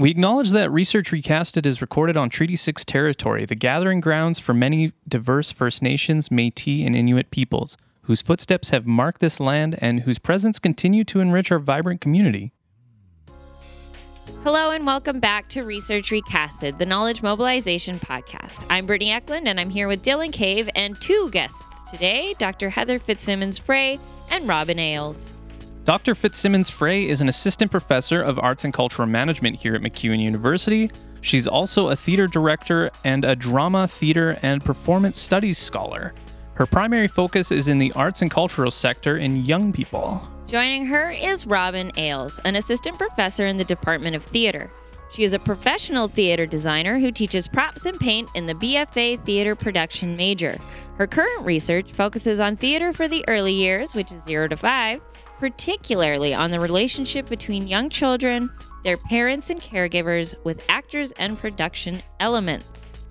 We acknowledge that Research Recasted is recorded on Treaty 6 territory, the gathering grounds for many diverse First Nations, Metis, and Inuit peoples, whose footsteps have marked this land and whose presence continue to enrich our vibrant community. Hello and welcome back to Research Recasted, the Knowledge Mobilization Podcast. I'm Brittany Eklund and I'm here with Dylan Cave and two guests today Dr. Heather Fitzsimmons Frey and Robin Ailes. Dr. Fitzsimmons Frey is an assistant professor of arts and cultural management here at MacEwan University. She's also a theater director and a drama, theater, and performance studies scholar. Her primary focus is in the arts and cultural sector in young people. Joining her is Robin Ailes, an assistant professor in the Department of Theater. She is a professional theater designer who teaches props and paint in the BFA Theater Production major. Her current research focuses on theater for the early years, which is 0 to 5, particularly on the relationship between young children, their parents and caregivers, with actors and production elements.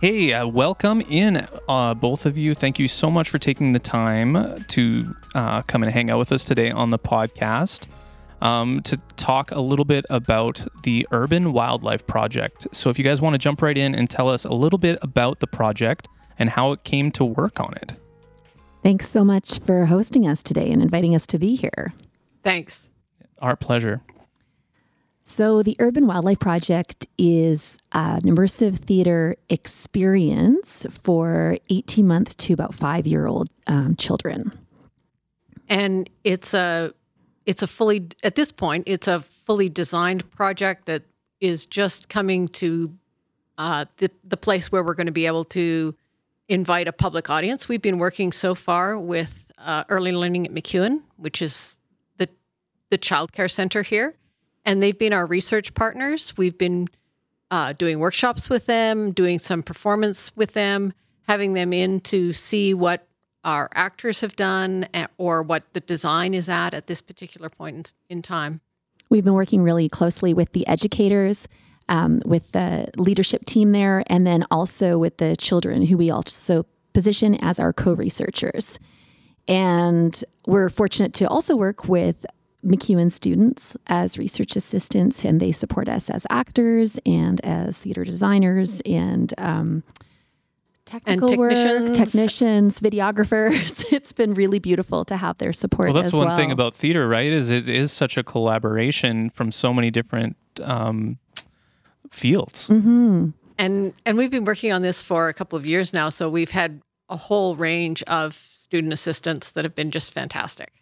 Hey, uh, welcome in, uh, both of you. Thank you so much for taking the time to uh, come and hang out with us today on the podcast um, to talk a little bit about the Urban Wildlife Project. So, if you guys want to jump right in and tell us a little bit about the project and how it came to work on it. Thanks so much for hosting us today and inviting us to be here. Thanks. Our pleasure. So, the Urban Wildlife Project is an immersive theater experience for 18 month to about five year old um, children. And it's a it's a fully at this point it's a fully designed project that is just coming to uh, the the place where we're going to be able to invite a public audience. We've been working so far with uh, early learning at MacEwan, which is the the childcare center here and they've been our research partners. We've been uh, doing workshops with them, doing some performance with them, having them in to see what our actors have done or what the design is at at this particular point in, in time. We've been working really closely with the educators, um, with the leadership team there, and then also with the children who we also position as our co researchers. And we're fortunate to also work with MacEwan students as research assistants, and they support us as actors and as theater designers and um, technical and technicians. work, technicians, videographers. It's been really beautiful to have their support. Well, that's one well. thing about theater, right? Is it is such a collaboration from so many different um, fields. Mm-hmm. And and we've been working on this for a couple of years now, so we've had a whole range of student assistants that have been just fantastic.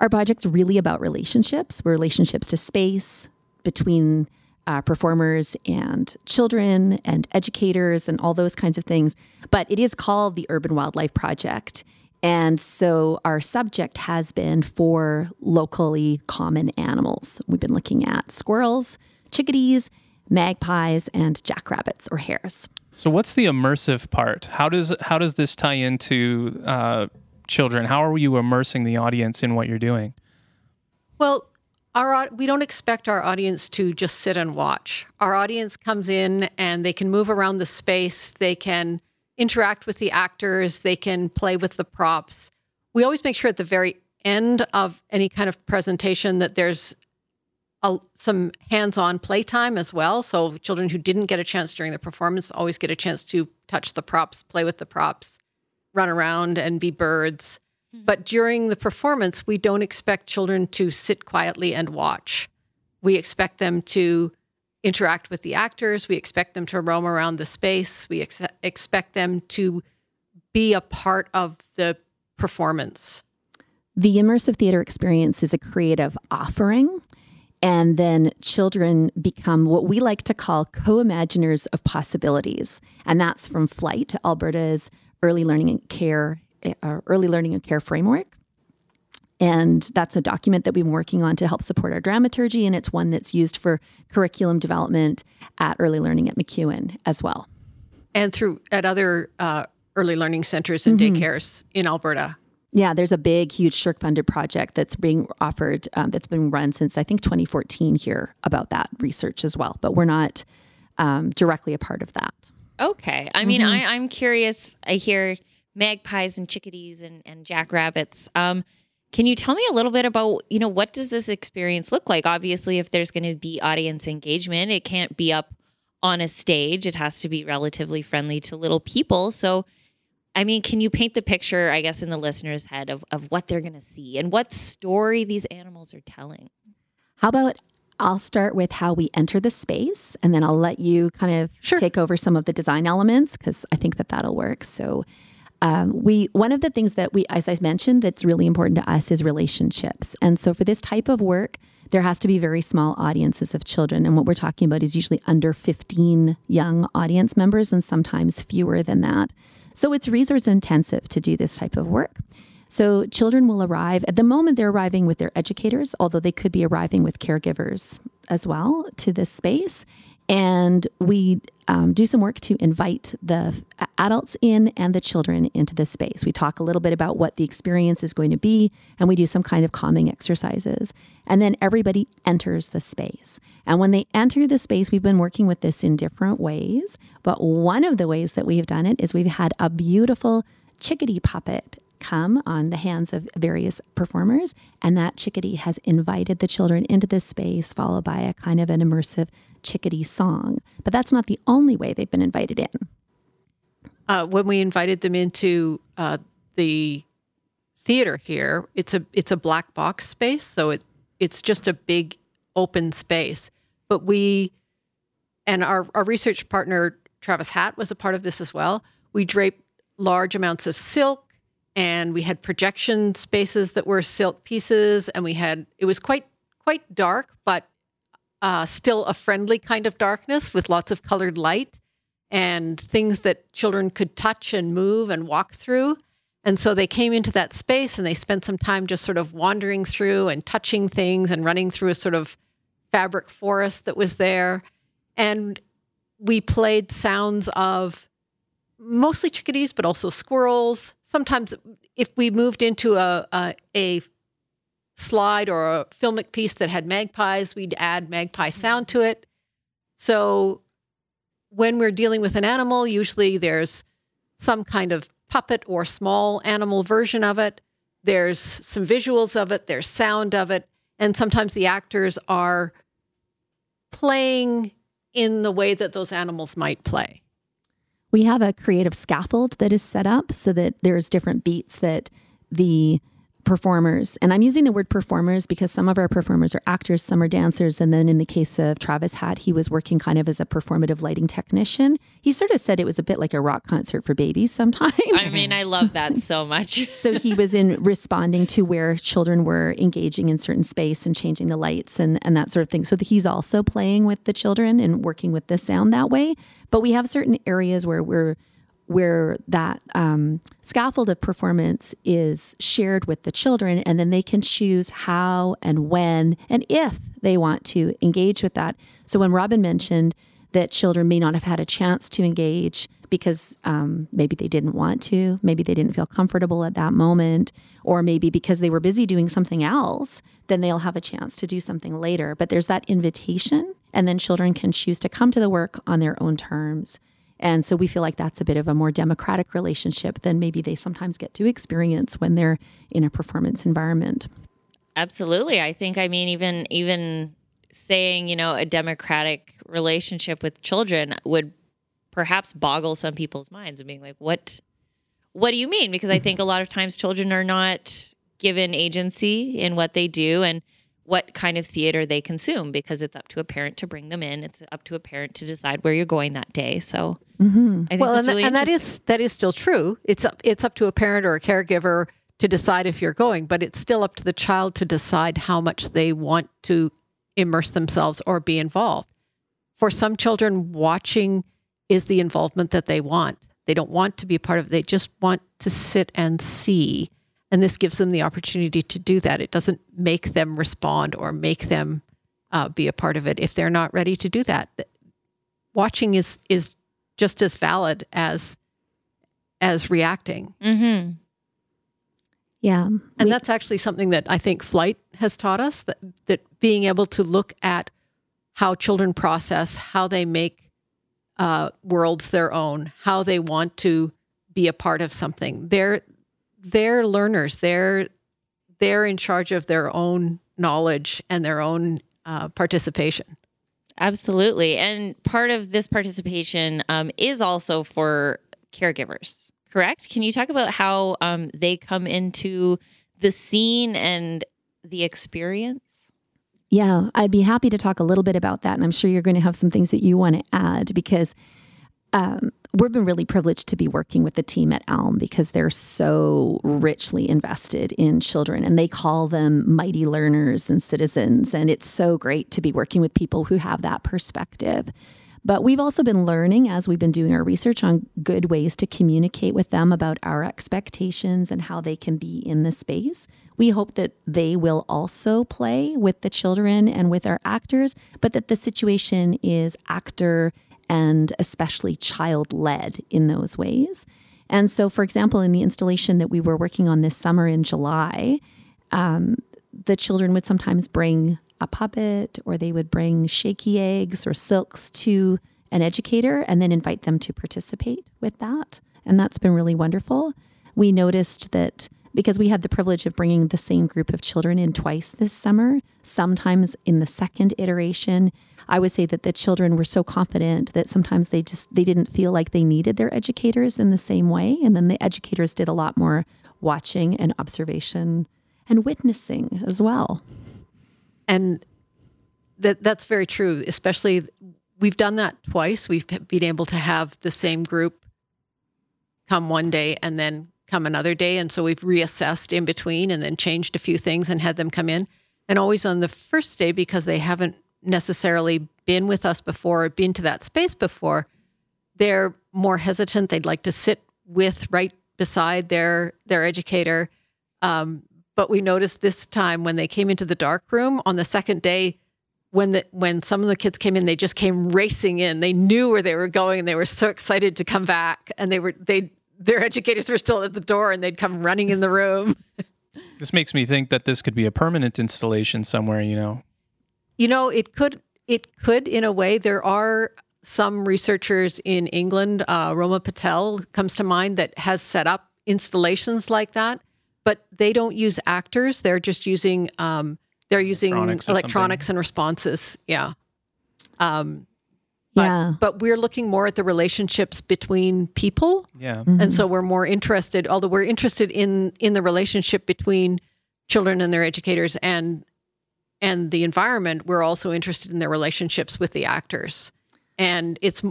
Our project's really about relationships, relationships to space between uh, performers and children and educators and all those kinds of things. But it is called the Urban Wildlife Project. And so our subject has been for locally common animals. We've been looking at squirrels, chickadees, magpies, and jackrabbits or hares. So, what's the immersive part? How does how does this tie into uh, children? How are you immersing the audience in what you're doing? Well, our we don't expect our audience to just sit and watch. Our audience comes in and they can move around the space, they can interact with the actors, they can play with the props. We always make sure at the very end of any kind of presentation that there's a, some hands-on playtime as well. So children who didn't get a chance during the performance always get a chance to touch the props, play with the props run around and be birds. Mm-hmm. But during the performance, we don't expect children to sit quietly and watch. We expect them to interact with the actors. We expect them to roam around the space. We ex- expect them to be a part of the performance. The immersive theater experience is a creative offering. And then children become what we like to call co imaginers of possibilities. And that's from Flight, Alberta's early learning and care, uh, early learning and care framework. And that's a document that we've been working on to help support our dramaturgy. And it's one that's used for curriculum development at early learning at MacEwan as well. And through at other uh, early learning centers and mm-hmm. daycares in Alberta. Yeah, there's a big, huge SSHRC funded project that's being offered, um, that's been run since I think 2014 here about that research as well. But we're not um, directly a part of that. Okay. I mean, mm-hmm. I, I'm curious. I hear magpies and chickadees and, and jackrabbits. Um, Can you tell me a little bit about, you know, what does this experience look like? Obviously, if there's going to be audience engagement, it can't be up on a stage. It has to be relatively friendly to little people. So, I mean, can you paint the picture, I guess, in the listener's head of, of what they're going to see and what story these animals are telling? How about I'll start with how we enter the space and then I'll let you kind of Sure. take over some of the design elements because I think that that'll work. So, um, we one of the things that we, as I mentioned, that's really important to us is relationships. And so, for this type of work, there has to be very small audiences of children. And what we're talking about is usually under 15 young audience members and sometimes fewer than that. So, it's resource intensive to do this type of work. So children will arrive. At the moment, they're arriving with their educators, although they could be arriving with caregivers as well to this space. And we um, do some work to invite the adults in and the children into the space. We talk a little bit about what the experience is going to be, and we do some kind of calming exercises. And then everybody enters the space. And when they enter the space, we've been working with this in different ways. But one of the ways that we've done it is we've had a beautiful chickadee puppet come on the hands of various performers. And that chickadee has invited the children into this space, followed by a kind of an immersive chickadee song. But that's not the only way they've been invited in. uh, when we invited them into uh, the theater here, it's a it's a black box space, so it it's just a big open space. But we and our our research partner Travis Hatt was a part of this as well. We draped large amounts of silk, and we had projection spaces that were silk pieces, and we had it was quite quite dark, but uh, still a friendly kind of darkness with lots of colored light and things that children could touch and move and walk through. And so they came into that space and they spent some time just sort of wandering through and touching things and running through a sort of fabric forest that was there. And we played sounds of mostly chickadees, but also squirrels. Sometimes, if we moved into a, a, a slide or a filmic piece that had magpies, we'd add magpie mm-hmm. sound to it. So when we're dealing with an animal, usually there's some kind of puppet or small animal version of it. There's some visuals of it, there's sound of it, and sometimes the actors are playing in the way that those animals might play. We have a creative scaffold that is set up so that there's different beats that the performers, and I'm using the word performers because some of our performers are actors, some are dancers. And then in the case of Travis Hatt, he was working kind of as a performative lighting technician. He sort of said it was a bit like a rock concert for babies sometimes. I mean, I love that so much. so he was in responding to where children were engaging in certain space and changing the lights and, and that sort of thing. So he's also playing with the children and working with the sound that way. But we have certain areas where we're where that um, scaffold of performance is shared with the children, and then they can choose how and when and if they want to engage with that. So when Robin mentioned that children may not have had a chance to engage because um, maybe they didn't want to, maybe they didn't feel comfortable at that moment, or maybe because they were busy doing something else, then they'll have a chance to do something later. But there's that invitation, and then children can choose to come to the work on their own terms. And so we feel like that's a bit of a more democratic relationship than maybe they sometimes get to experience when they're in a performance environment. Absolutely. I think I mean even even saying, you know, a democratic relationship with children would perhaps boggle some people's minds and being like, what what do you mean? Because I think a lot of times children are not given agency in what they do and what kind of theater they consume because it's up to a parent to bring them in. It's up to a parent to decide where you're going that day. So mm-hmm. I think well, and, really and that is that is still true. It's up it's up to a parent or a caregiver to decide if you're going, but it's still up to the child to decide how much they want to immerse themselves or be involved. For some children, watching is the involvement that they want. They don't want to be a part of it. They just want to sit and see. And this gives them the opportunity to do that. It doesn't make them respond or make them uh, be a part of it if they're not ready to do that. Watching is is just as valid as as reacting. Mm-hmm. Yeah. And We- that's actually something that I think flight has taught us that, that being able to look at how children process, how they make uh, worlds their own, how they want to be a part of something. They're they're learners. They're they're in charge of their own knowledge and their own uh, participation. Absolutely. And part of this participation um, is also for caregivers, correct? Can you talk about how um, they come into the scene and the experience? Yeah, I'd be happy to talk a little bit about that. And I'm sure you're going to have some things that you want to add because um, we've been really privileged to be working with the team at Elm because they're so richly invested in children and they call them mighty learners and citizens. And it's so great to be working with people who have that perspective. But we've also been learning as we've been doing our research on good ways to communicate with them about our expectations and how they can be in the space. We hope that they will also play with the children and with our actors, but that the situation is actor and especially child led in those ways. And so, for example, in the installation that we were working on this summer in July, um, the children would sometimes bring a puppet or they would bring shaky eggs or silks to an educator and then invite them to participate with that. And that's been really wonderful. We noticed that because we had the privilege of bringing the same group of children in twice this summer, sometimes in the second iteration, I would say that the children were so confident that sometimes they just they didn't feel like they needed their educators in the same way and then the educators did a lot more watching and observation and witnessing as well. And that that's very true, especially we've done that twice. We've been able to have the same group come one day and then come another day and so we've reassessed in between and then changed a few things and had them come in. And always on the first day because they haven't necessarily been with us before or been to that space before, they're more hesitant. They'd like to sit with right beside their their educator. Um, but we noticed this time when they came into the dark room on the second day, when the when some of the kids came in, they just came racing in. They knew where they were going, and they were so excited to come back. And they were they their educators were still at the door, and they'd come running in the room. This makes me think that this could be a permanent installation somewhere. You know, You know, it could it could in a way. There are some researchers in England. Uh, Roma Patel comes to mind that has set up installations like that, but they don't use actors. They're just using um, they're using Electronics or electronics and responses. Yeah. Um, but, yeah. but we're looking more at the relationships between people. Yeah. Mm-hmm. and so we're more interested although we're interested in in the relationship between children and their educators and and the environment we're also interested in their relationships with the actors. And it's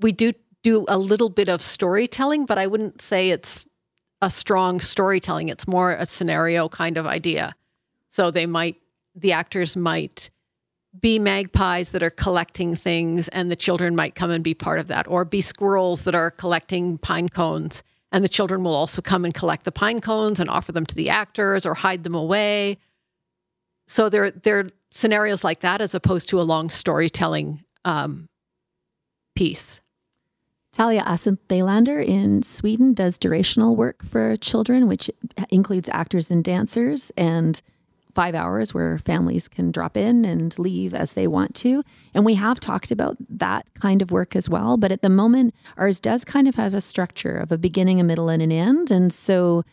we do do a little bit of storytelling but i wouldn't say it's a strong storytelling. It's more a scenario kind of idea. So they might the actors might be magpies that are collecting things and the children might come and be part of that or be squirrels that are collecting pine cones and the children will also come and collect the pine cones and offer them to the actors or hide them away. So there there are scenarios like that as opposed to a long storytelling um, piece. Dalija Acin Thelander in Sweden does durational work for children, which includes actors and dancers, and five hours where families can drop in and leave as they want to. And we have talked about that kind of work as well. But at the moment, ours does kind of have a structure of a beginning, a middle, and an end. And so,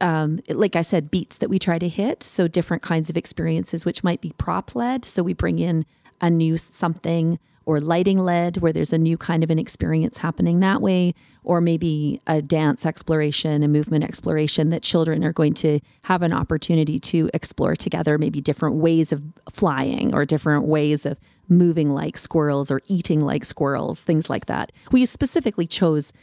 um, it- like I said, beats that we try to hit. So, different kinds of experiences, which might be prop led. So, we bring in a new something or lighting led where there's a new kind of an experience happening that way or maybe a dance exploration a movement exploration that children are going to have an opportunity to explore together maybe different ways of flying or different ways of moving like squirrels or eating like squirrels things like that. We specifically chose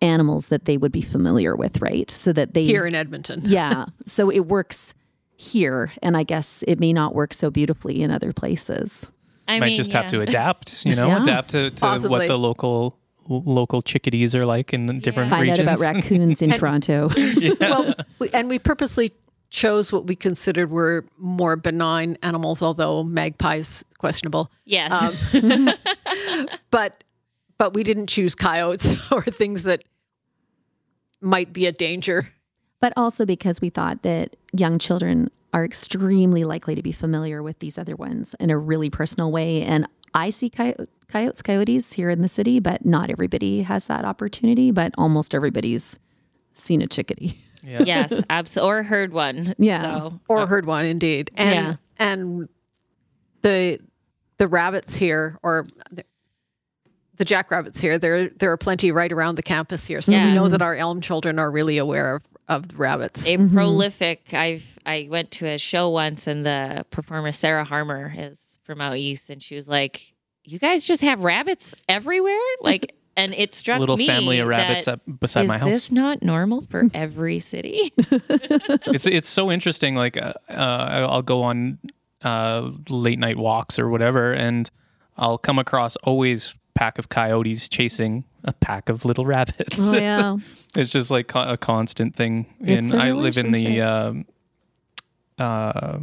animals that they would be familiar with right? So that they here in Edmonton. yeah. So it works here and i guess it may not work so beautifully in other places I Might mean, just yeah. have to adapt. You know, Yeah. adapt to, to what the local local chickadees are like in the different find regions. out about raccoons in toronto well, we, and we purposely chose what we considered were more benign animals, although magpies questionable. Yes. Um, but but we didn't choose coyotes or things that might be a danger. but also because we thought that young children are extremely likely to be familiar with these other ones in a really personal way. And I see coy- coyotes, coyotes here in the city, but not everybody has that opportunity. But almost everybody's seen a chickadee. Yeah. yes, absolutely. Or heard one. Yeah. So, or heard one indeed. And Yeah. and the the rabbits here or the, the jackrabbits here, there there are plenty right around the campus here. So Yeah. we know that our elm children are really aware of, of the rabbits. a prolific. I've I went to a show once, and the performer Sarah Harmer is from out east, and she was like, "You guys just have rabbits everywhere!" Like, and it struck Little me family of rabbits that, up beside my house. Is this not normal for every city? it's it's so interesting. Like uh, uh, I'll go on uh, late night walks or whatever, and I'll come across always pack of coyotes chasing a pack of little rabbits. Oh, It's- yeah. it's, just like co- a constant thing. It's And a I live in the relationship. um uh,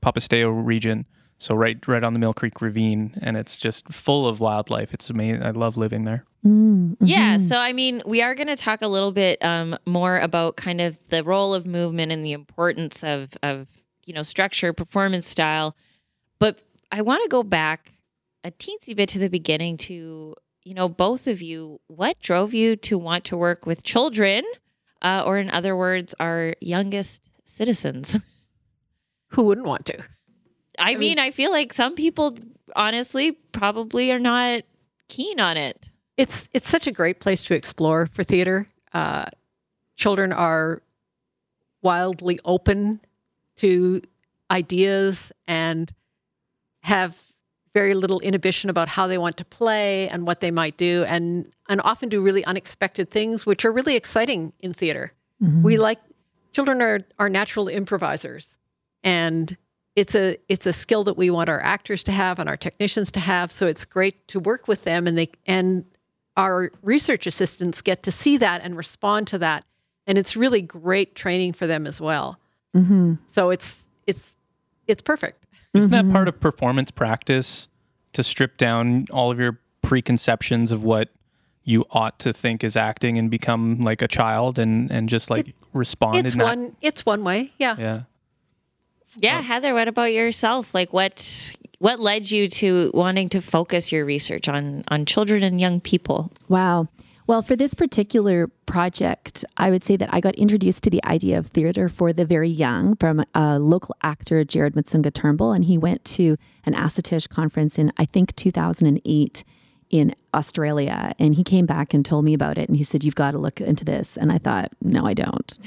Papasteo region, so right right on the Mill Creek Ravine, and it's just full of wildlife. It's amazing. I love living there. Mm, Yeah. mhm. So, I mean, we are going to talk a little bit um, more about kind of the role of movement and the importance of, of, you know, structure, performance style. But I want to go back a teensy bit to the beginning to, you know, both of you. What drove you to want to work with children, uh, or in other words, our youngest citizens? Who wouldn't want to? I, mean- mean, I feel like some people, honestly, probably are not keen on it. It's it's such a great place to explore for theater. Uh, children are wildly open to ideas and have very little inhibition about how they want to play and what they might do, and and often do really unexpected things, which are really exciting in theater. We like children are are natural improvisers, and it's a it's a skill that we want our actors to have and our technicians to have. So it's great to work with them, and they and our research assistants get to see that and respond to that, and it's really great training for them as well. Mhm. So it's it's it's perfect. Isn't that part mm-hmm. of performance practice to strip down all of your preconceptions of what you ought to think is acting and become like a child and and just like respond It's in that? one it's one way, yeah. Yeah. Yeah, Heather, what about yourself? Like what what led you to wanting to focus your research on on children and young people? Wow. Well, for this particular project, I would say that I got introduced to the idea of theater for the very young from a local actor, Jared Matsunaga Turnbull, and he went to an ASSITEJ conference in, I think, 2008 in Australia. And he came back and told me about it. And he said, You've got to look into this. And I thought, No, I don't.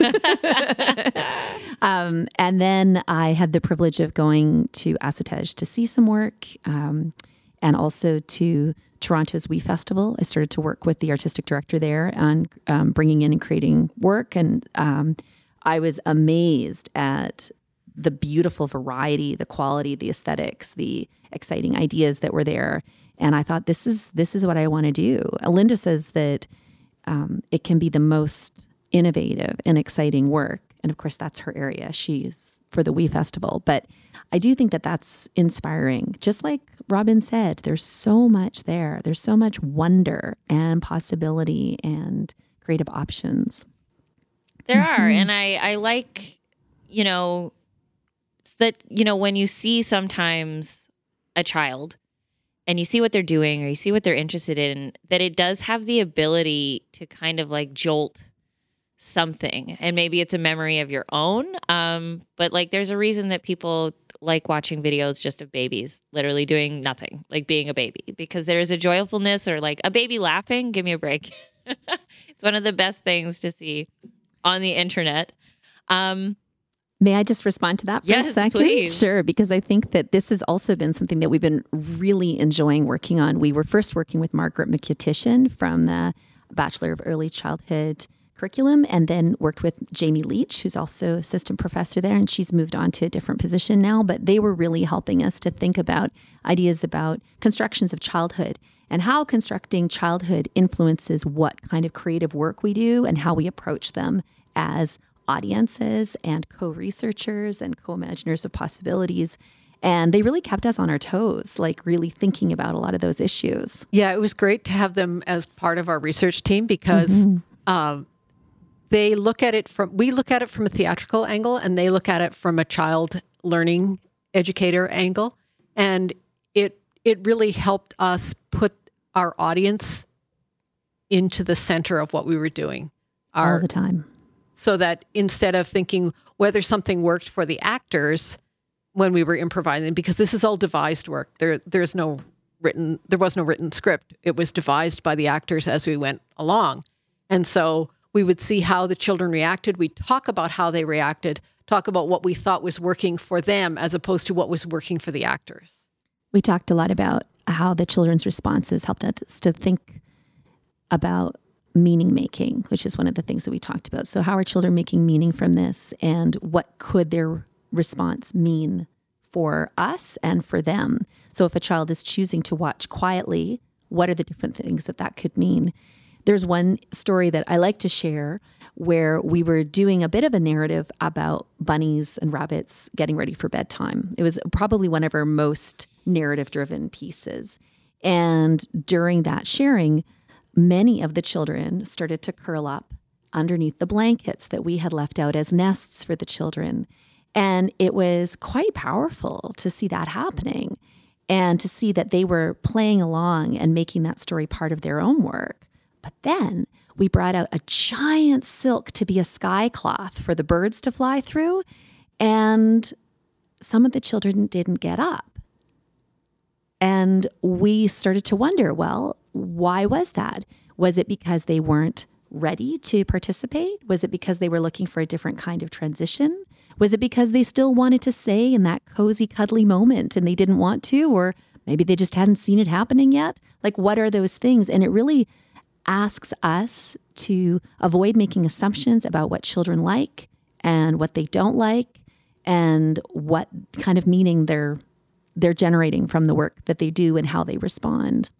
um, and then I had the privilege of going to ASSITEJ to see some work. Um, and also to Toronto's WeeFestival. I started to work with the artistic director there on um, bringing in and creating work, and um, I was amazed at the beautiful variety, the quality, the aesthetics, the exciting ideas that were there. And I thought, this is this is what I want to do. Lynda says that um, it can be the most innovative and exciting work. And of course, that's her area. She's for the WeeFestival. But I do think that that's inspiring. Just like Robin said, there's so much there. There's so much wonder and possibility and creative options. There are, mm-hmm. and I I like, you know, that you know when you see sometimes a child and you see what they're doing or you see what they're interested in, that it does have the ability to kind of like jolt something and maybe it's a memory of your own um but like there's a reason that people like watching videos just of babies literally doing nothing like being a baby because there's a joyfulness or like a baby laughing give me a break it's one of the best things to see on the internet um May I just respond to that for Yes, a second? please. Sure, because I think that this has also been something that we've been really enjoying working on. We were first working with Margaret McCutition from the Bachelor of Early Childhood curriculum and then worked with Jamie Leach, who's also assistant professor there, and she's moved on to a different position now. But they were really helping us to think about ideas about constructions of childhood and how constructing childhood influences what kind of creative work we do and how we approach them as audiences and co-researchers and co-imaginers of possibilities. And they really kept us on our toes like really thinking about a lot of those issues. Yeah, it was great to have them as part of our research team because um, they look at it from we look at it from a theatrical angle and they look at it from a child learning educator angle, and it it really helped us put our audience into the center of what we were doing. all the time so that instead of thinking whether something worked for the actors when we were improvising, because this is all devised work, there there's no written there was no written script. It was devised by the actors as we went along. And so we would see how the children reacted. We'd talk about how they reacted, talk about what we thought was working for them as opposed to what was working for the actors. We talked a lot about how the children's responses helped us to think about meaning making, which is one of the things that we talked about. So, how are children making meaning from this, and what could their response mean for us and for them? So, if a child is choosing to watch quietly, what are the different things that that could mean? There's one story that I like to share where we were doing a bit of a narrative about bunnies and rabbits getting ready for bedtime. It was probably one of our most narrative driven pieces. And during that sharing, many of the children started to curl up underneath the blankets that we had left out as nests for the children. And it was quite powerful to see that happening and to see that they were playing along and making that story part of their own work. But then we brought out a giant silk to be a sky cloth for the birds to fly through. And some of the children didn't get up. And we started to wonder well, why was that? Was it because they weren't ready to participate? Was it because they were looking for a different kind of transition? Was it because they still wanted to say in that cozy, cuddly moment and they didn't want to? Or maybe they just hadn't seen it happening yet? Like, what are those things? And it really asks us to avoid making assumptions about what children like and what they don't like and what kind of meaning they're they're generating from the work that they do and how they respond.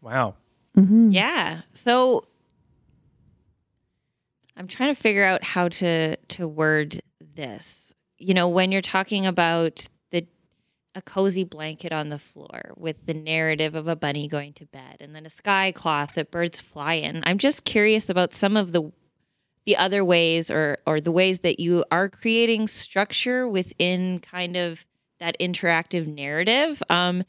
Wow. Mm-hmm. Yeah. So I'm trying to figure out how to to word this. You know, when you're talking about the a cozy blanket on the floor with the narrative of a bunny going to bed and then a sky cloth that birds fly in. I'm just curious about some of the the other ways or or the ways that you are creating structure within kind of that interactive narrative. Um,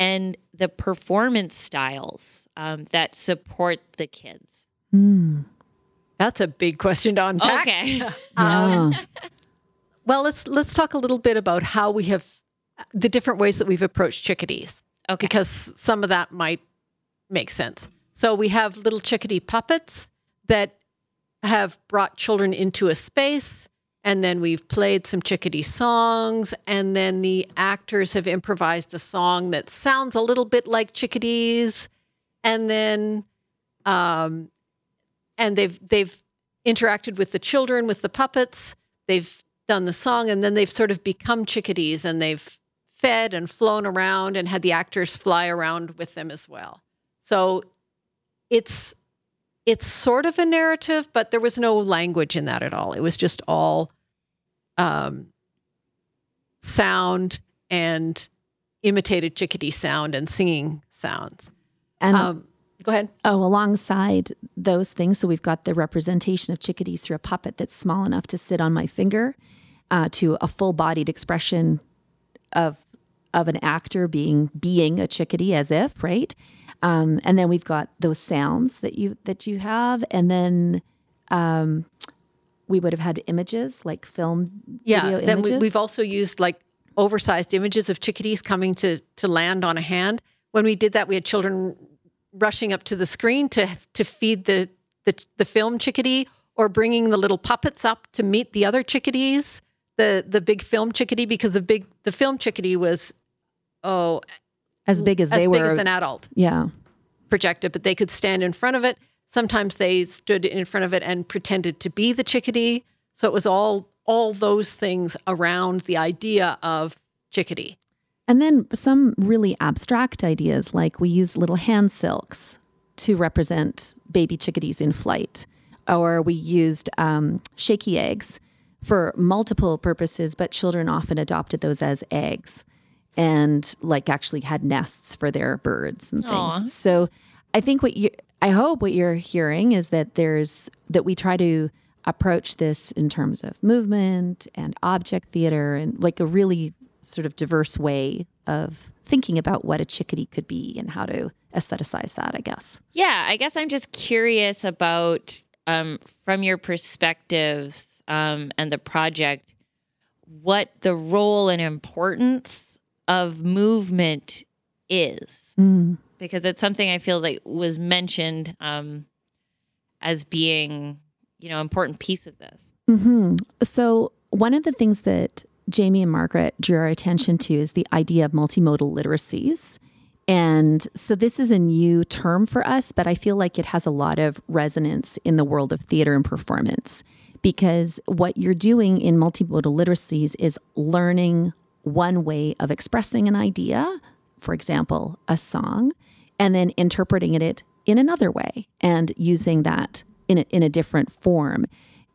and the performance styles um, that support the kids? Mm. That's a big question to unpack. Okay. um, well, let's let's talk a little bit about how we have the different ways that we've approached chickadees. Okay. Because some of that might make sense. So we have little chickadee puppets that have brought children into a space and then we've played some chickadee songs and then the actors have improvised a song that sounds a little bit like chickadees and then um and they've they've interacted with the children with the puppets they've done the song and then they've sort of become chickadees and they've fed and flown around and had the actors fly around with them as well so it's it's sort of a narrative, but there was no language in that at all. It was just all um, sound and imitated chickadee sound and singing sounds. And Um, go ahead. oh, alongside those things, so we've got the representation of chickadees through a puppet that's small enough to sit on my finger, uh, to a full-bodied expression of of an actor being being a chickadee as if right um, and then we've got those sounds that you that you have and then um, we would have had images like film Yeah. video Then images. we've also used like oversized images of chickadees coming to to land on a hand. When we did that, we had children rushing up to the screen to to feed the the, the film chickadee or bringing the little puppets up to meet the other chickadees. The the big film chickadee because the big the film chickadee was oh as big as they were as they big were as an adult. yeah projected, but they could stand in front of it. Sometimes they stood in front of it and pretended to be the chickadee. So it was all all those things around the idea of chickadee. And then some really abstract ideas, like we use little hand silks to represent baby chickadees in flight, or we used um, shaky eggs for multiple purposes, but children often adopted those as eggs and like actually had nests for their birds and things. Aw. So I think what you, I hope what you're hearing is that there's, that we try to approach this in terms of movement and object theater and like a really sort of diverse way of thinking about what a chickadee could be and how to aestheticize that, I guess. Yeah, I guess I'm just curious about um, from your perspectives um, and the project, what the role and importance of movement is, Mm. because it's something I feel like was mentioned um, as being, you know, important piece of this. hmm So, one of the things that Jamie and Margaret drew our attention to is the idea of multimodal literacies. And so, this is a new term for us, but I feel like it has a lot of resonance in the world of theater and performance because what you're doing in multimodal literacies is learning one way of expressing an idea, for example, a song, and then interpreting it in another way and using that in a, in a different form.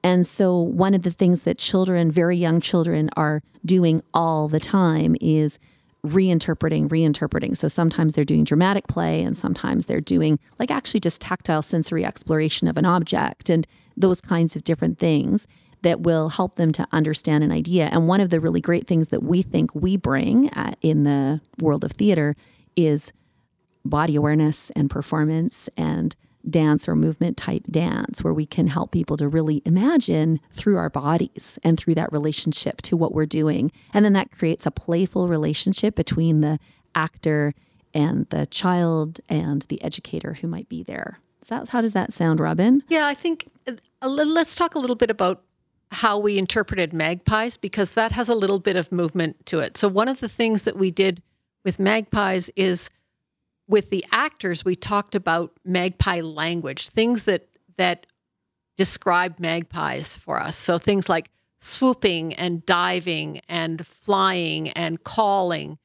And so, one of the things that children, very young children, are doing all the time is reinterpreting, reinterpreting. So, sometimes they're doing dramatic play, and sometimes they're doing like actually just tactile sensory exploration of an object and those kinds of different things that will help them to understand an idea. And one of the really great things that we think we bring uh, in the world of theater is body awareness and performance and dance or movement type dance where we can help people to really imagine through our bodies and through that relationship to what we're doing and then that creates a playful relationship between the actor and the child and the educator who might be there so that's, how does that sound robin Yeah, I think uh, let's talk a little bit about how we interpreted magpies because that has a little bit of movement to it. So, one of the things that we did with magpies is with the actors, we talked about magpie language, things that that describe magpies for us. So, things like swooping and diving and flying and calling.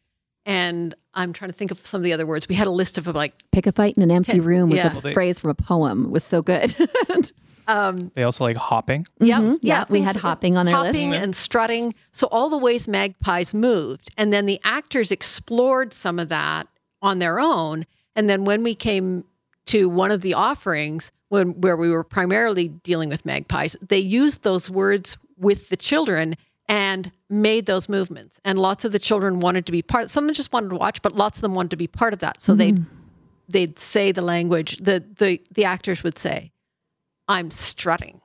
And I'm trying to think of some of the other words. We had a list of like pick a fight in an empty Okay, room was yeah. a Well, they- phrase from a poem it was so good um, They also like hopping. Yeah, Mhm. Yeah, we had hopping on their list. hopping and strutting. So all the ways magpies moved, and then the actors explored some of that on their own. And then when we came to one of the offerings, when where we were primarily dealing with magpies, they used those words with the children and made those movements. And lots of the children wanted to be part. Some of them just wanted to watch, but lots of them wanted to be part of that. So they'd they'd say the language. The the the actors would say, "I'm strutting."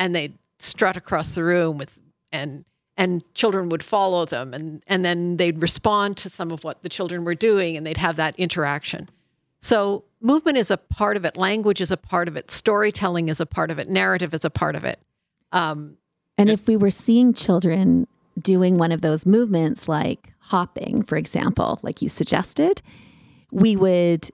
and they'd strut across the room with and and children would follow them and and then they'd respond to some of what the children were doing and they'd have that interaction so movement is a part of it language is a part of it storytelling is a part of it narrative is a part of it um, And if we were seeing children doing one of those movements like hopping, for example, like you suggested, we would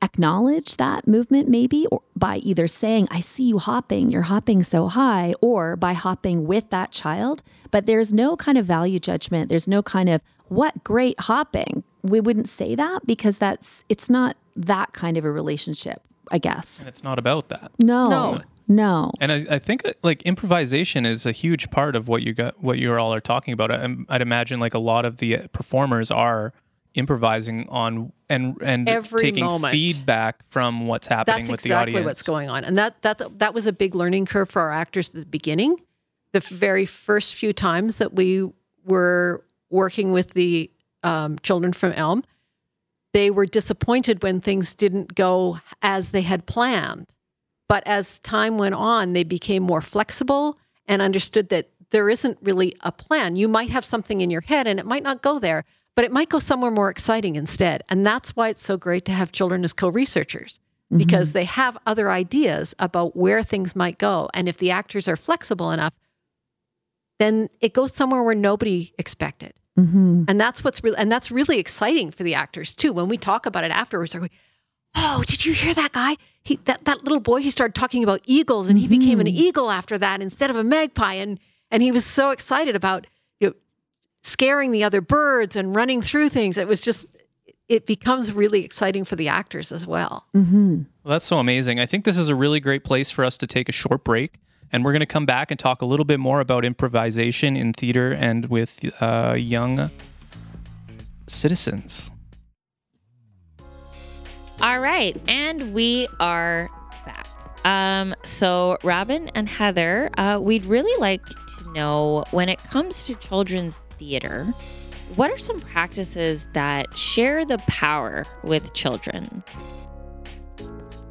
acknowledge that movement maybe or by either saying, I see you hopping, you're hopping so high, or by hopping with that child. But there's no kind of value judgment. There's no kind of, what great hopping. We wouldn't say that because that's, it's not that kind of a relationship, I guess. And it's not about that. No, No. No. And I, I think uh, like improvisation is a huge part of what you got, what you all are talking about. I, I'd imagine like a lot of the uh, performers are improvising on and and Every taking moment. feedback from what's happening that's with the exactly audience. what's going on and that that that was a big learning curve for our actors at the beginning the very first few times that we were working with the um, children from elm they were disappointed when things didn't go as they had planned but as time went on they became more flexible and understood that there isn't really a plan you might have something in your head and it might not go there but it might go somewhere more exciting instead and that's why it's so great to have children as co-researchers because they have other ideas about where things might go. And if the actors are flexible enough, then it goes somewhere where nobody expected. hmm And that's what's really and that's really exciting for the actors too. When we talk about it afterwards, they're like, "Oh, did you hear that guy? He that that little boy. He started talking about eagles, and he became an eagle after that instead of a magpie. And and he was so excited about you know, scaring the other birds and running through things. It was just it becomes really exciting for the actors as well. hmm Well, that's so amazing. I think this is a really great place for us to take a short break. And we're going to come back and talk a little bit more about improvisation in theater and with uh, young citizens. All right, and we are back. Um, so Robin and Heather, uh, we'd really like to know when it comes to children's theater, what are some practices that share the power with children?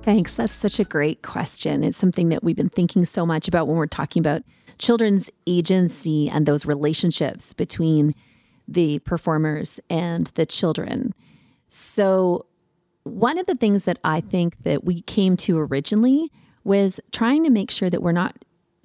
Thanks. That's such a great question. It's something that we've been thinking so much about when we're talking about children's agency and those relationships between the performers and the children. So, one of the things that I think that we came to originally was trying to make sure that we're not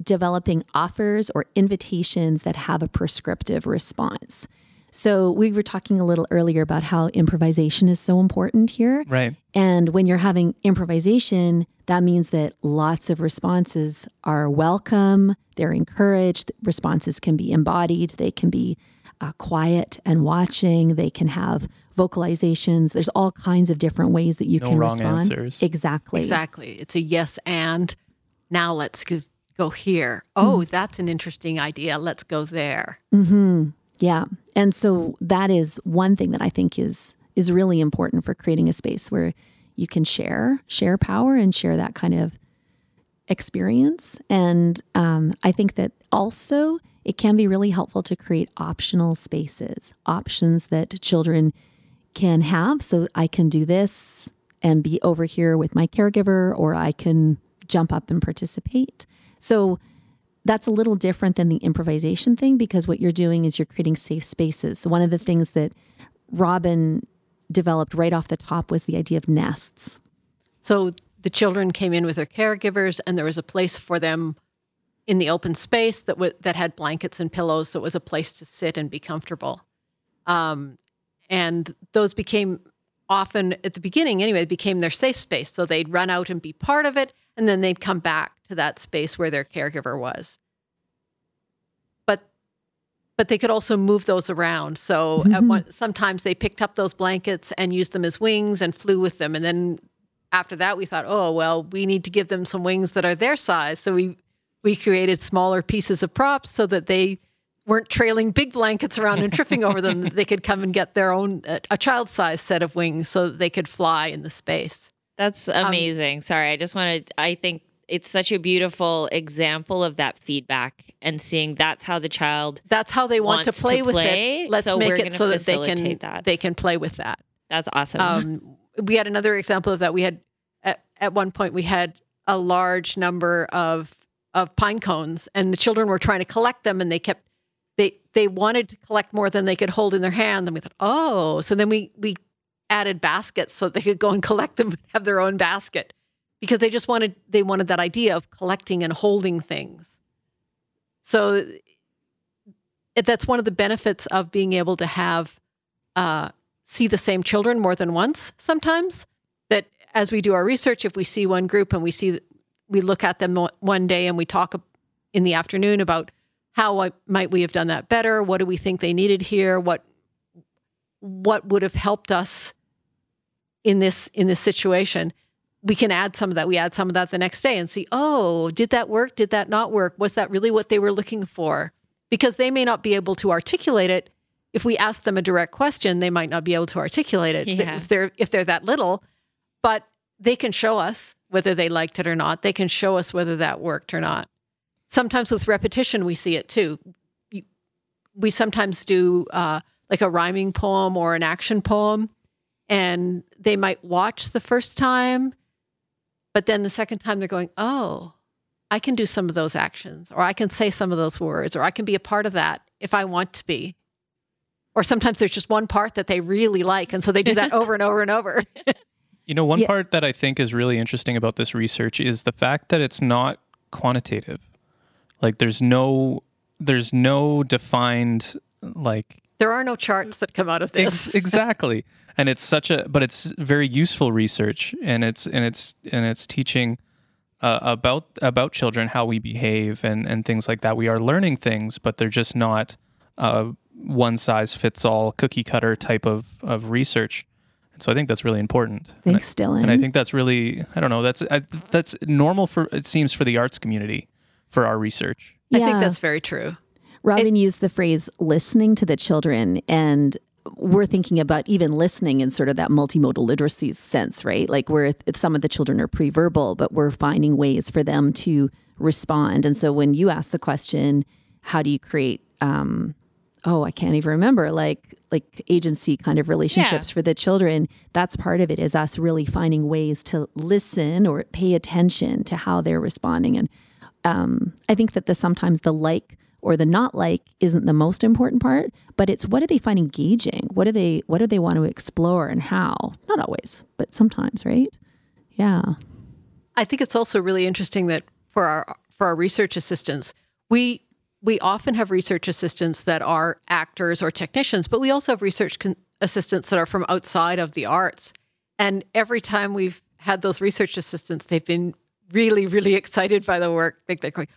developing offers or invitations that have a prescriptive response. So, we were talking a little earlier about how improvisation is so important here. Right. And when you're having improvisation, that means that lots of responses are welcome, they're encouraged. Responses can be embodied, they can be uh, quiet and watching, they can have vocalizations. There's all kinds of different ways that you No can wrong respond. answers. Exactly. Exactly. It's a yes and. Now let's go, go here. Oh, Mm. that's an interesting idea. Let's go there. Yeah. And so that is one thing that I think is is really important for creating a space where you can share, share power and share that kind of experience. And um, I think that also it can be really helpful to create optional spaces, options that children can have. So I can do this and be over here with my caregiver, or I can jump up and participate. So that's a little different than the improvisation thing because what you're doing is you're creating safe spaces. So, one of the things that Robin developed right off the top was the idea of nests. So the children came in with their caregivers, and there was a place for them in the open space that w- that had blankets and pillows. So it was a place to sit and be comfortable. Um, and those became often at the beginning anyway became their safe space. So they'd run out and be part of it, and then they'd come back to that space where their caregiver was. But but they could also move those around. So at mm-hmm. one, sometimes they picked up those blankets and used them as wings and flew with them. And then after that, we thought, oh well, we need to give them some wings that are their size. So we we created smaller pieces of props so that they weren't trailing big blankets around and tripping over them. They could come and get their own a, a child size set of wings so that they could fly in the space. That's amazing. Sorry, I just wanted, I think it's such a beautiful example of that feedback and seeing that's how the child, That's how they want to Wants to play with it. Let's so make it so that they can that. they can play with that. that's awesome. Um, we had another example of that. We had at, at one point we had a large number of of pine cones, and the children were trying to collect them, and they kept they they wanted to collect more than they could hold in their hand. And we thought, oh, so then we we added baskets so they could go and collect them, and have their own basket, because they just wanted they wanted that idea of collecting and holding things. So that's one of the benefits of being able to have uh, see the same children more than once sometimes that as we do our research if we see one group and we see we look at them one day and we talk in the afternoon about how might we have done that better? What do we think they needed here? What what would have helped us in this in this situation? We can add some of that. We add some of that the next day and see oh did that work? Did that not work? Was that really what they were looking for? Because they may not be able to articulate it. If we ask them a direct question they might not be able to articulate it Yeah. if they're if they're that little. But they can show us whether they liked it or not. They can show us whether that worked or not sometimes with repetition we see it too we sometimes do uh, like a rhyming poem or an action poem and they might watch the first time but then the second time they're going oh i can do some of those actions or i can say some of those words or i can be a part of that if i want to be or sometimes there's just one part that they really like and so they do that over and over and over You know, one Yeah. part that I think is really interesting about this research is the fact that it's not quantitative. Like there's no there's no defined like there are no charts that come out of this Ex- exactly. And it's such a but it's very useful research and it's and it's and it's teaching uh, about about children how we behave and and things like that. We are learning things, but they're just not uh, one size fits all cookie cutter type of of research. And so I think that's really important. And I- Thanks, Dylan. and I think that's really I don't know that's I, that's normal for it seems for the arts community for our research. i think that's very true Robin used the phrase listening to the children, and we're thinking about even listening in sort of that multimodal literacy sense, right? Like where some of the children are pre-verbal, but we're finding ways for them to respond. And so when you ask the question, how do you create um, oh, I can't even remember, like like agency kind of relationships Yeah. for the children. That's part of it is us really finding ways to listen or pay attention to how they're responding. And um, I think that the sometimes the like or the not like isn't the most important part, but it's what do they find engaging? What do they what do they want to explore and how? Not always, but sometimes, right? Yeah. I think it's also really interesting that for our for our research assistants, we we often have research assistants that are actors or technicians, but we also have research con- assistants that are from outside of the arts. And every time we've had those research assistants, they've been really, really excited by the work. Like they're going,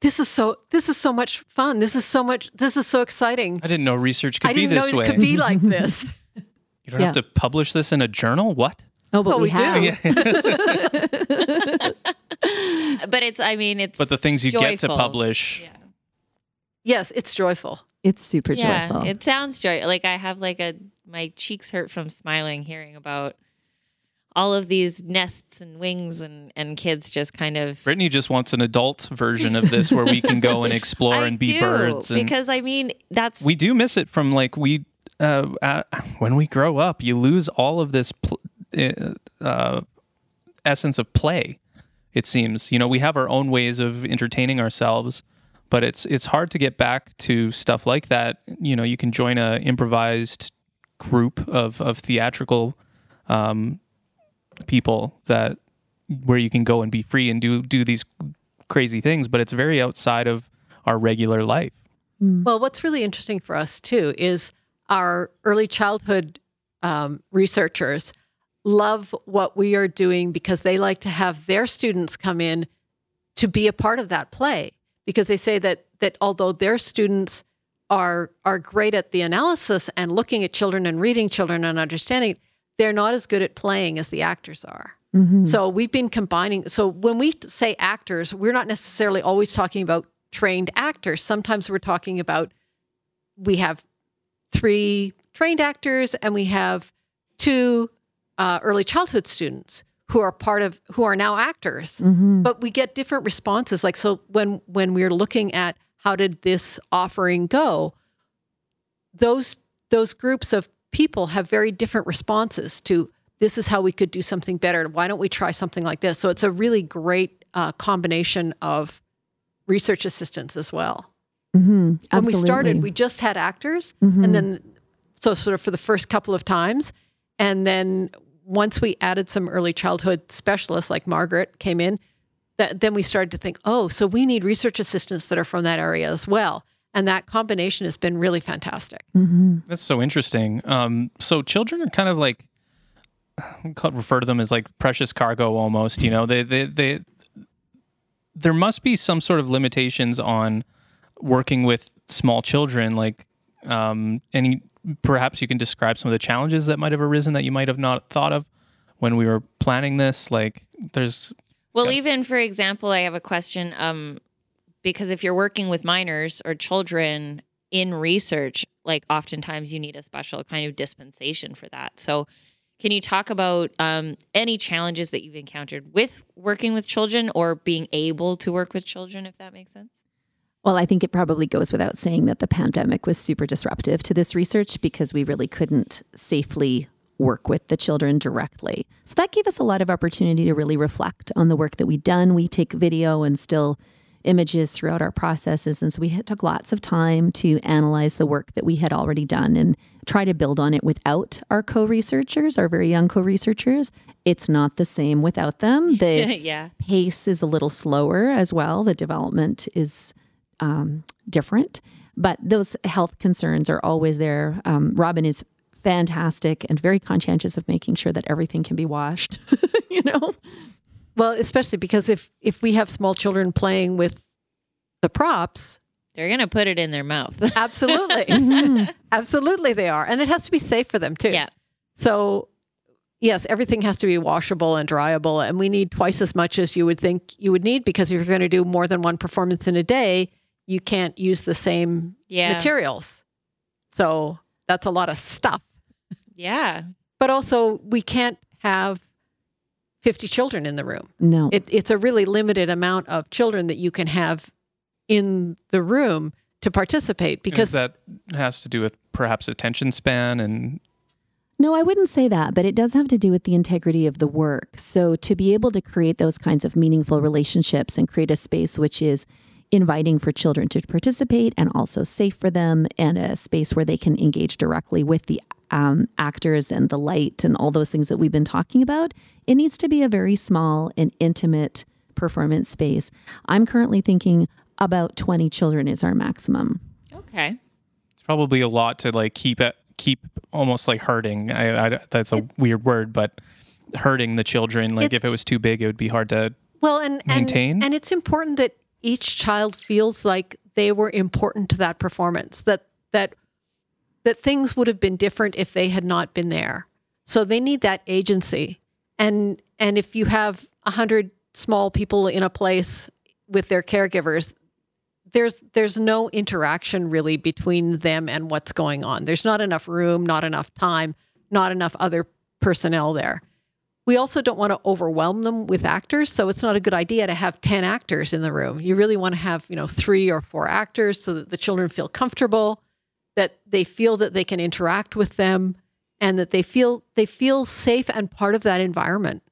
"This is so, this is so much fun. This is so much, this is so exciting. I didn't know research could I be didn't know this it way. could be like this." you don't Yeah. have to publish this in a journal. What? Oh, but Well, we, we do. But it's, I mean, it's. But the things you get to publish. Yeah. yes, it's joyful. It's super Yeah, joyful. it sounds joy. Like I have like a my cheeks hurt from smiling hearing about all of these nests and wings and and kids just kind of Brittany just wants an adult version of this where we can go and explore and be do, birds. And because I mean that's we do miss it from like we uh, uh, when we grow up, you lose all of this pl- uh, uh, essence of play. It seems you know we have our own ways of entertaining ourselves, but it's it's hard to get back to stuff like that. You know, you can join a improvised group of of theatrical um, people that where you can go and be free and do do these crazy things, but it's very outside of our regular life. Well, what's really interesting for us too is our early childhood um, researchers love what we are doing because they like to have their students come in to be a part of that play because they say that that although their students are are great at the analysis and looking at children and reading children and understanding they're not as good at playing as the actors are. So we've been combining. So when we say actors, we're not necessarily always talking about trained actors. Sometimes we're talking about we have three trained actors and we have two uh, early childhood students who are part of who are now actors. But we get different responses. Like so when when we're looking at how did this offering go, those those groups of people have very different responses to this is how we could do something better. Why don't we try something like this? So it's a really great uh, combination of research assistants as well. Mm-hmm. When we started, we just had actors, and then so sort of for the first couple of times, and then once we added some early childhood specialists like Margaret came in, that then we started to think, oh, so we need research assistants that are from that area as well, and that combination has been really fantastic. That's so interesting. Um, so children are kind of like we refer to them as like precious cargo almost. You know, they they they there must be some sort of limitations on working with small children. Like, um, any perhaps you can describe some of the challenges that might have arisen that you might have not thought of when we were planning this. Like, there's Well, Yeah. even for example, I have a question um, because if you're working with minors or children in research, like oftentimes you need a special kind of dispensation for that. So, can you talk about um, any challenges that you've encountered with working with children or being able to work with children, if that makes sense? Well, I think it probably goes without saying that the pandemic was super disruptive to this research because we really couldn't safely work with the children directly. So that gave us a lot of opportunity to really reflect on the work that we'd done. We take video and still images throughout our processes. And so we took lots of time to analyze the work that we had already done and try to build on it without our co researchers, our very young co researchers. It's not the same without them. The yeah. pace is a little slower as well. The development is um, different, but those health concerns are always there. Um, Robin is fantastic and very conscientious of making sure that everything can be washed. you know, Well, especially because if if we have small children playing with the props, They're going to put it in their mouth. absolutely, mm-hmm. absolutely they are, and it has to be safe for them too. yeah. So, yes, everything has to be washable and dryable, and we need twice as much as you would think you would need because if you're going to do more than one performance in a day, you can't use the same Yeah. materials. So that's a lot of stuff. Yeah. But also, we can't have 50 children in the room. no. It, it's a really limited amount of children that you can have in the room to participate Because because that has to do with perhaps attention span and No, I wouldn't say that, but it does have to do with the integrity of the work. So, to be able to create those kinds of meaningful relationships and create a space which is inviting for children to participate and also safe for them, and a space where they can engage directly with the um, actors and the light and all those things that we've been talking about, it needs to be a very small and intimate performance space. I'm currently thinking about 20 children is our maximum. Okay. it's probably a lot to like keep it keep almost like hurting. I, I that's a weird word, but hurting the children. Like if it was too big, it would be hard to. well and Maintain? and and it's important that each child feels like they were important to that performance that that that things would have been different if they had not been there so they need that agency and and if you have a hundred small people in a place with their caregivers there's there's no interaction really between them and what's going on. There's not enough room not enough time not enough other personnel there. We also don't want to overwhelm them with actors so it's not a good idea to have 10 actors in the room. You really want to have you know three or four actors so that the children feel comfortable that they feel that they can interact with them and that they feel they feel safe and part of that environment.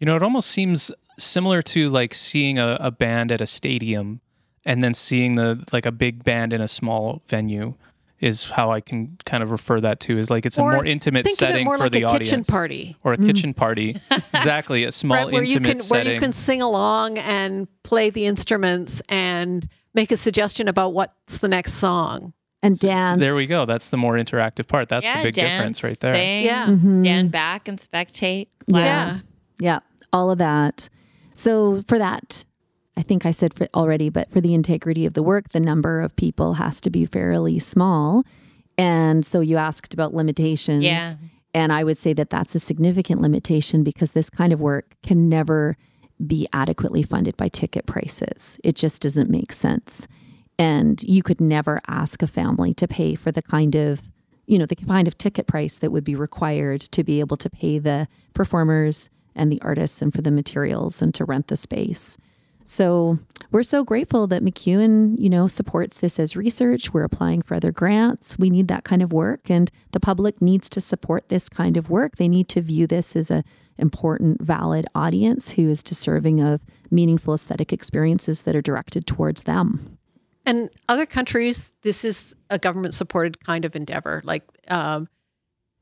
You know, it almost seems similar to like seeing a, a band at a stadium and then seeing the like a big band in a small venue is how I can kind of refer that to is like it's a more intimate think of it setting more for like the a audience. kitchen party. Or a kitchen mm. party. Exactly a small right where you intimate setting where you can sing along and play the instruments and make a suggestion about what's the next song And dance. there we go that's the more interactive part that's yeah, the big dance, difference right there Sing, Yeah. Mhm. Stand back and spectate. Clap. yeah Yeah, all of that. So for that, I think I said for already, but for the integrity of the work, the number of people has to be fairly small. And so you asked about limitations. Yeah. And I would say that that's a significant limitation because this kind of work can never be adequately funded by ticket prices. It just doesn't make sense. And you could never ask a family to pay for the kind of, you know, the kind of ticket price that would be required to be able to pay the performers and the artists and for the materials and to rent the space. So we're so grateful that MacEwan, you know, supports this as research. We're applying for other grants. We need that kind of work and the public needs to support this kind of work. They need to view this as a important valid audience who is deserving of meaningful aesthetic experiences that are directed towards them. And other countries, this is a government supported kind of endeavor. Like um,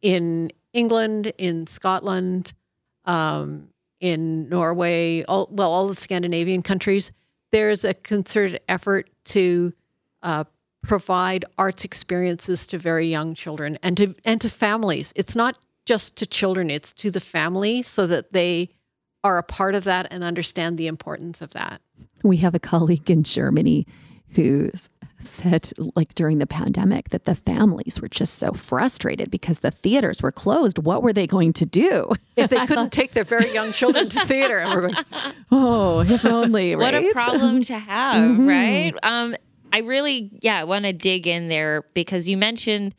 in England, in Scotland, um, in Norway, all, well, all the Scandinavian countries, there's a concerted effort to uh, provide arts experiences to very young children and to and to families. It's not just to children; it's to the family, so that they are a part of that and understand the importance of that. We have a colleague in Germany who said, like during the pandemic, that the families were just so frustrated because the theaters were closed. What were they going to do? if they couldn't take their very young children to theater and we're going Oh, if only, What a problem to have, right? Um, I really, yeah, I want to dig in there because you mentioned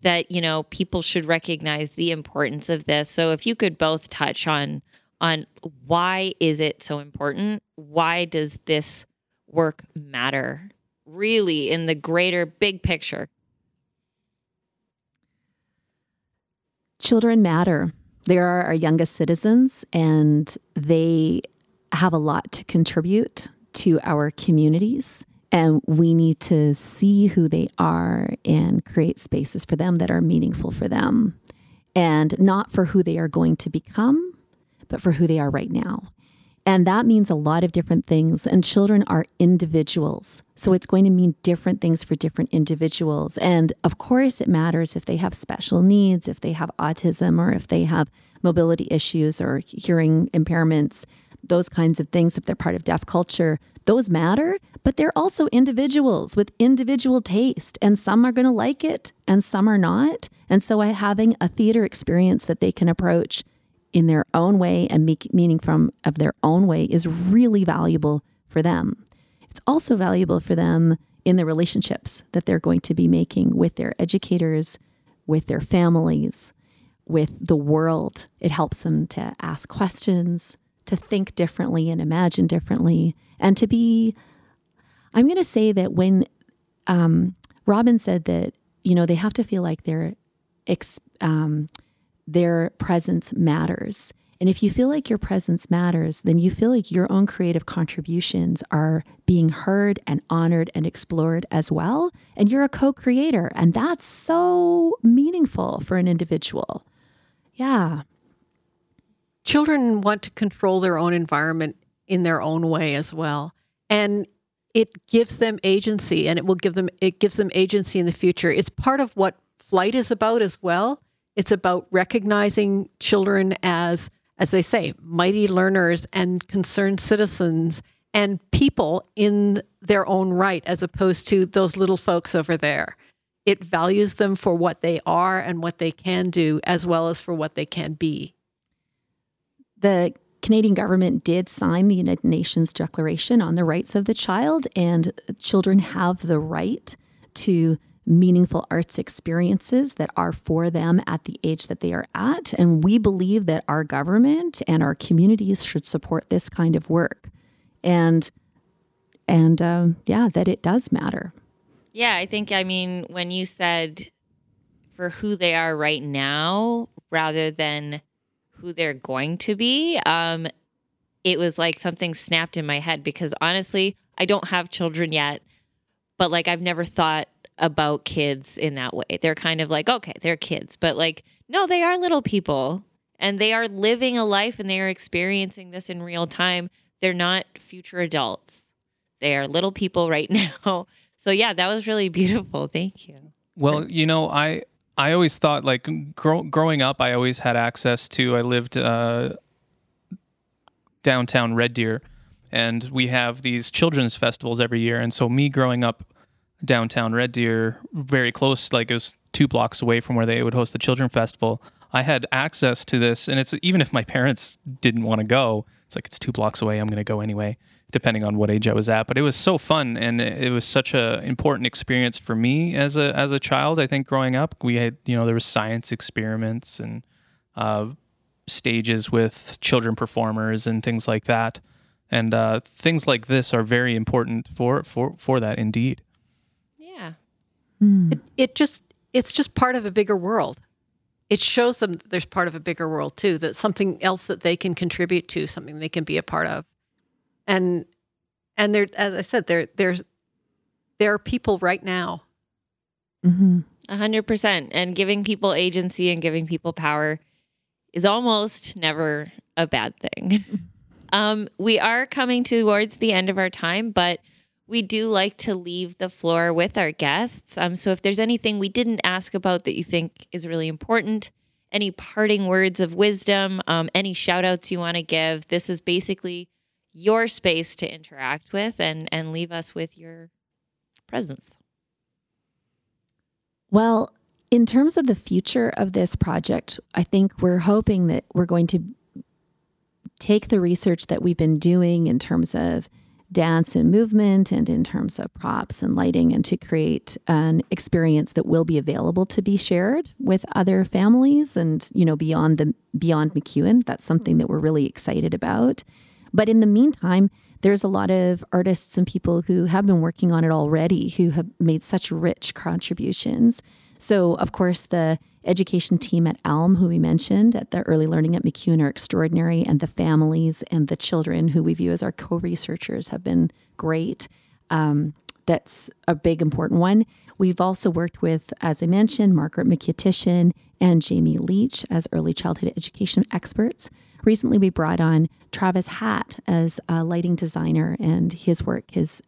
that you know people should recognize the importance of this. So if you could both touch on on why is it so important? Why does this work matter? Really, in the greater big picture. Children matter. They are our youngest citizens, and they have a lot to contribute to our communities. And we need to see who they are and create spaces for them that are meaningful for them, and not for who they are going to become, but for who they are right now. And that means a lot of different things. And children are individuals. So it's going to mean different things for different individuals. And of course, it matters if they have special needs, if they have autism, or if they have mobility issues or hearing impairments, those kinds of things, if they're part of deaf culture, those matter. But they're also individuals with individual taste. And some are going to like it and some are not. And so having a theater experience that they can approach in their own way and make meaning from of their own way is really valuable for them. It's also valuable for them in the relationships that they're going to be making with their educators, with their families, with the world. It helps them to ask questions, to think differently and imagine differently, and to be I'm going to say that when um, Robin said that you know they have to feel like their um, their presence matters. And if you feel like your presence matters, then you feel like your own creative contributions are being heard and honored and explored as well. And you're a co creator. And that's so meaningful for an individual. Yeah. Children want to control their own environment in their own way as well. And it gives them agency and it will give them it gives them agency in the future. It's part of what flight is about as well. It's about recognizing children as as they say, mighty learners and concerned citizens and people in their own right, as opposed to those little folks over there. It values them for what they are and what they can do, as well as for what they can be. The Canadian government did sign the United Nations Declaration on the Rights of the Child, and children have the right to meaningful arts experiences that are for them at the age that they are at. And we believe that our government and our communities should support this kind of work. And and um, yeah, that it does matter. Yeah, I think, I mean, when you said for who they are right now rather than who they're going to be, um, it was like something snapped in my head because honestly, I don't have children yet, but like I've never thought about kids in that way. They're kind of like, okay, they're kids, but like, no, they are little people and they are living a life and they are experiencing this in real time. They're not future adults. They are little people right now. So yeah, that was really beautiful. Thank you. Well, you know, I I always thought like grow, growing up, I always had access to. I lived uh, downtown Red Deer, and we have these children's festivals every year. And so me growing up downtown Red Deer, very close, like it was two blocks away from where they would host the children festival. I had access to this, and it's even if my parents didn't want to go, it's like it's two blocks away. I'm going to go anyway, depending on what age I was at. But it was so fun, and it was such a important experience for me as a as a child. I think growing up, we had you know there was science experiments and uh, stages with children performers and things like that, and uh, things like this are very important for for for that indeed. Mm. It, it just it's just part of a bigger world. It shows them that there's part of a bigger world too, that something else that they can contribute to, something they can be a part of. And and there as I said, there there's there are people right now. Mm-hmm. A hundred percent. And giving people agency and giving people power is almost never a bad thing. um, we are coming towards the end of our time, but we do like to leave the floor with our guests. Um, so if there's anything we didn't ask about that you think is really important, any parting words of wisdom, um, any shout outs you want to give, this is basically your space to interact with and, and leave us with your presence. Well, in terms of the future of this project, I think we're hoping that we're going to take the research that we've been doing in terms of dance and movement and in terms of props and lighting and to create an experience that will be available to be shared with other families and you know beyond the beyond MacEwan. That's something that we're really excited about. But in the meantime there's a lot of artists and people who have been working on it already who have made such rich contributions. So of course the education team at Elm, who we mentioned at the early learning at MacEwan, are extraordinary, and the families and the children who we view as our co researchers have been great. Um, that's a big important one. We've also worked with, as I mentioned, Margaret McKittishin and Jamie Leach as early childhood education experts. Recently, we brought on Travis Hatt as a lighting designer, and his work is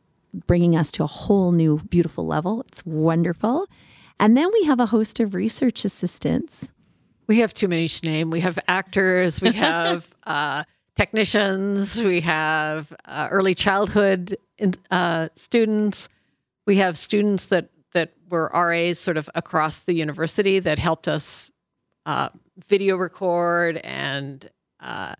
bringing us to a whole new, beautiful level. It's wonderful. And then we have a host of research assistants. We have too many to name. We have actors, we have uh, technicians, we have uh, early childhood uh, students, we have students that that were RAs sort of across the university that helped us uh, video record and uh,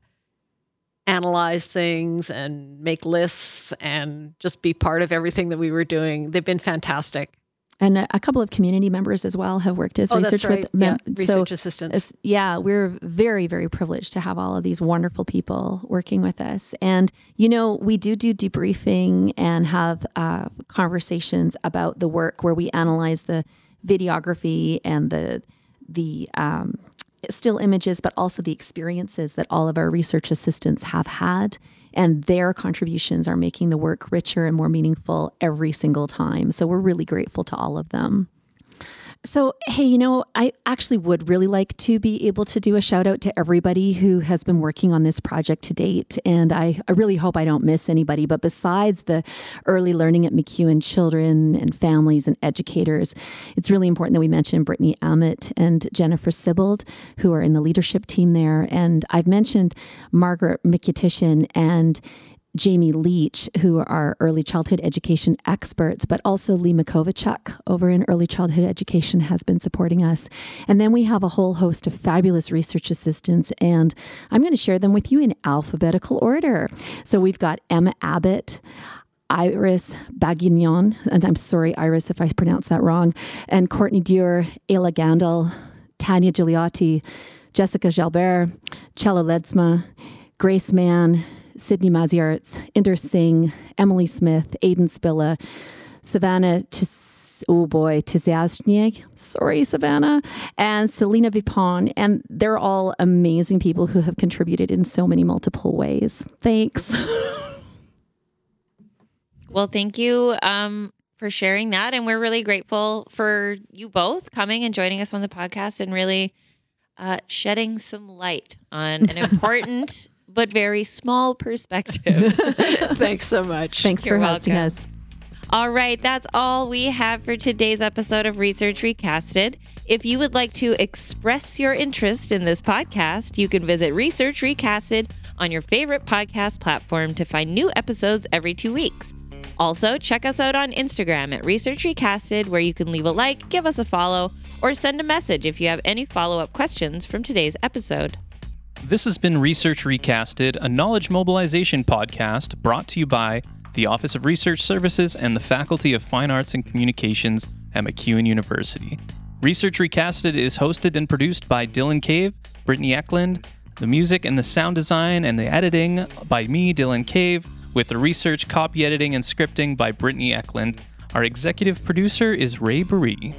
analyze things and make lists and just be part of everything that we were doing. They've been fantastic. And a, a couple of community members as well have worked as Oh, research right. with yeah. mem- Research so assistants. yeah, we're very, very privileged to have all of these wonderful people working with us. And, you know, we do do debriefing and have uh, conversations about the work where we analyze the videography and the, the, um, still images, but also the experiences that all of our research assistants have had. And their contributions are making the work richer and more meaningful every single time. So we're really grateful to all of them. So, hey, you know, I actually would really like to be able to do a shout out to everybody who has been working on this project to date. And I, I really hope I don't miss anybody. But besides the early learning at MacEwan children and families and educators, it's really important that we mention Brittany Ammett and Jennifer Sibbald, who are in the leadership team there. And I've mentioned Margaret Mikutitian and Jamie Leach, who are early childhood education experts, but also Lee Makovichuk over in early childhood education has been supporting us. And then we have a whole host of fabulous research assistants, and I'm going to share them with you in alphabetical order. So we've got Emma Abbott. Iris Bagignon, and I'm sorry, Iris, if I pronounce that wrong, and Courtney Dewar, Ayla Gandel, Tanya Gigliotti, Jessica Jalbert, Chella Ledsma, Grace Mann, Sydney Maziarts, Inder Singh, Emily Smith, Aidan Spilla, Savannah Tis- oh boy, Tiziasniak, sorry, Savannah, and Selena Vipon. And they're all amazing people who have contributed in so many multiple ways. Thanks. Well, thank you um, for sharing that. And we're really grateful for you both coming and joining us on the podcast and really uh, shedding some light on an important but very small perspective. Thanks so much. Thanks You're for hosting welcome. us. All right, that's all we have for today's episode of Research Recasted. If you would like to express your interest in this podcast, you can visit Research Recasted on your favorite podcast platform to find new episodes every two weeks. Also, check us out on Instagram at Research Recasted, where you can leave a like, give us a follow, or send a message if you have any follow up questions from today's episode. This has been Research Recasted, a knowledge mobilization podcast brought to you by the Office of Research Services and the Faculty of Fine Arts and Communications at MacEwan University. Research Recasted is hosted and produced by Dylan Cave, Brittany Eklund, the music and the sound design and the editing by me, Dylan Cave, with the research, copy editing, and scripting by Brittany Eklund. Our executive producer is Ray Baree.